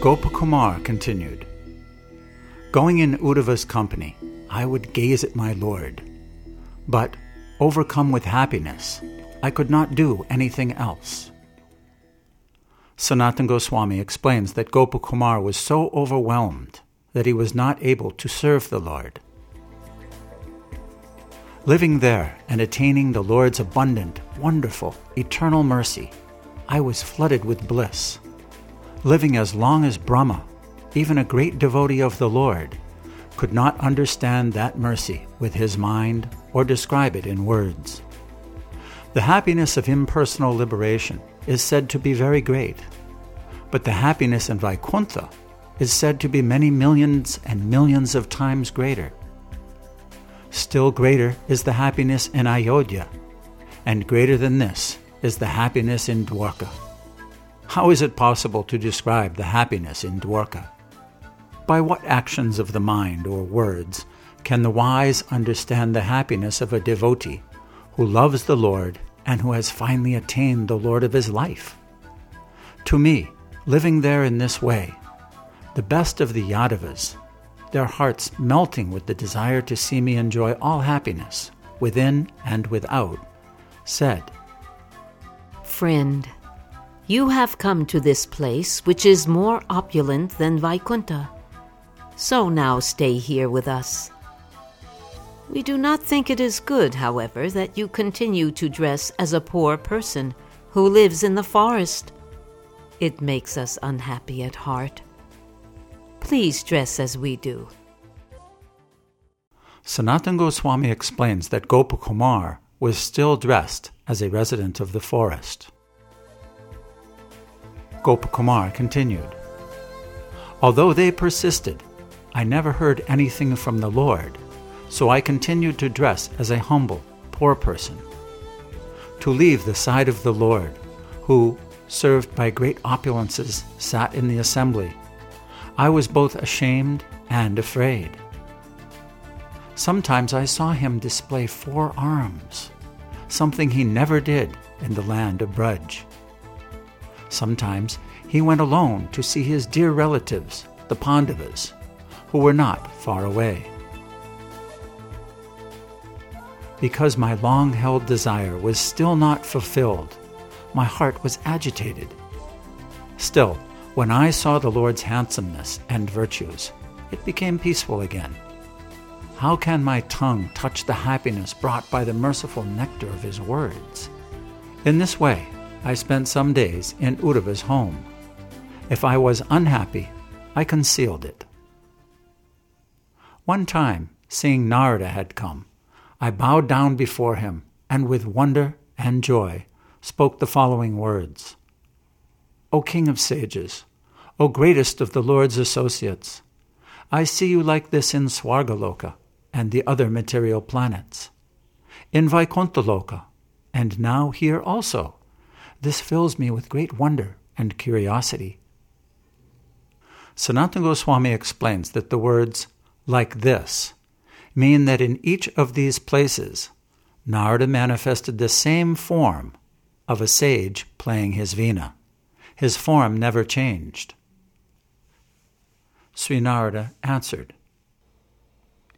Gopakumar continued Going in Uddhava's company, I would gaze at my Lord. But, overcome with happiness, I could not do anything else. Sanatan Goswami explains that Gopakumar was so overwhelmed that he was not able to serve the Lord. Living there and attaining the Lord's abundant, wonderful, eternal mercy, I was flooded with bliss. Living as long as Brahma, even a great devotee of the Lord, could not understand that mercy with his mind or describe it in words. The happiness of impersonal liberation is said to be very great, but the happiness in Vaikuntha is said to be many millions and millions of times greater. Still greater is the happiness in Ayodhya, and greater than this is the happiness in Dwarka. How is it possible to describe the happiness in Dwarka? By what actions of the mind or words can the wise understand the happiness of a devotee who loves the Lord and who has finally attained the Lord of his life? To me, living there in this way, the best of the Yadavas, their hearts melting with the desire to see me enjoy all happiness, within and without, said, Friend, you have come to this place which is more opulent than Vaikuntha. So now stay here with us. We do not think it is good, however, that you continue to dress as a poor person who lives in the forest. It makes us unhappy at heart. Please dress as we do. Sanatan Goswami explains that Gopakumar was still dressed as a resident of the forest. Gopakumar continued Although they persisted, I never heard anything from the Lord, so I continued to dress as a humble, poor person. To leave the side of the Lord, who, served by great opulences, sat in the assembly, I was both ashamed and afraid. Sometimes I saw him display four arms, something he never did in the land of Braj. Sometimes he went alone to see his dear relatives, the Pandavas, who were not far away. Because my long held desire was still not fulfilled, my heart was agitated. Still, when I saw the Lord's handsomeness and virtues, it became peaceful again. How can my tongue touch the happiness brought by the merciful nectar of his words? In this way, I spent some days in Uddhava's home. If I was unhappy, I concealed it. One time, seeing Narada had come, I bowed down before him and with wonder and joy spoke the following words O King of sages, O greatest of the Lord's associates, I see you like this in Swargaloka and the other material planets, in Vaikuntha and now here also. This fills me with great wonder and curiosity. Sanatana Goswami explains that the words like this mean that in each of these places, Narada manifested the same form of a sage playing his veena. His form never changed. Sri Narada answered,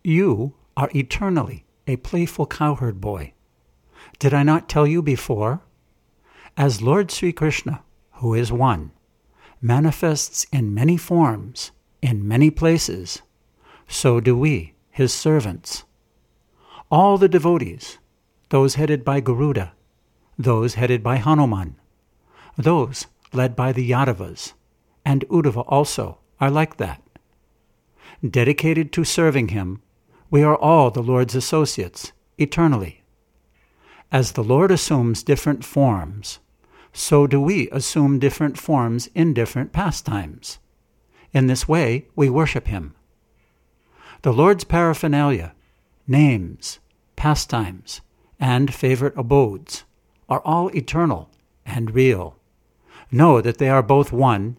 You are eternally a playful cowherd boy. Did I not tell you before? As Lord Sri Krishna, who is one, manifests in many forms, in many places, so do we his servants. All the devotees, those headed by Garuda, those headed by Hanuman, those led by the Yadavas, and Uddhava also, are like that. Dedicated to serving him, we are all the Lord's associates, eternally. As the Lord assumes different forms, so do we assume different forms in different pastimes. In this way, we worship him. The Lord's paraphernalia, names, pastimes, and favorite abodes are all eternal and real. Know that they are both one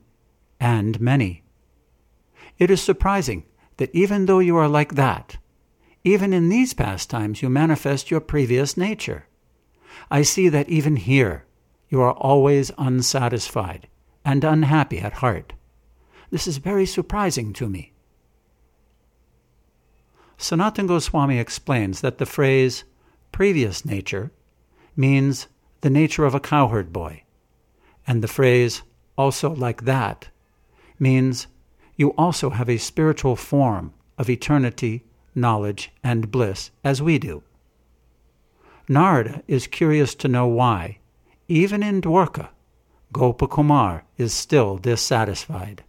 and many. It is surprising that even though you are like that, even in these pastimes you manifest your previous nature. I see that even here you are always unsatisfied and unhappy at heart. This is very surprising to me. Sanatan Goswami explains that the phrase previous nature means the nature of a cowherd boy, and the phrase also like that means you also have a spiritual form of eternity, knowledge, and bliss as we do. Narada is curious to know why, even in Dwarka, Gopakumar is still dissatisfied.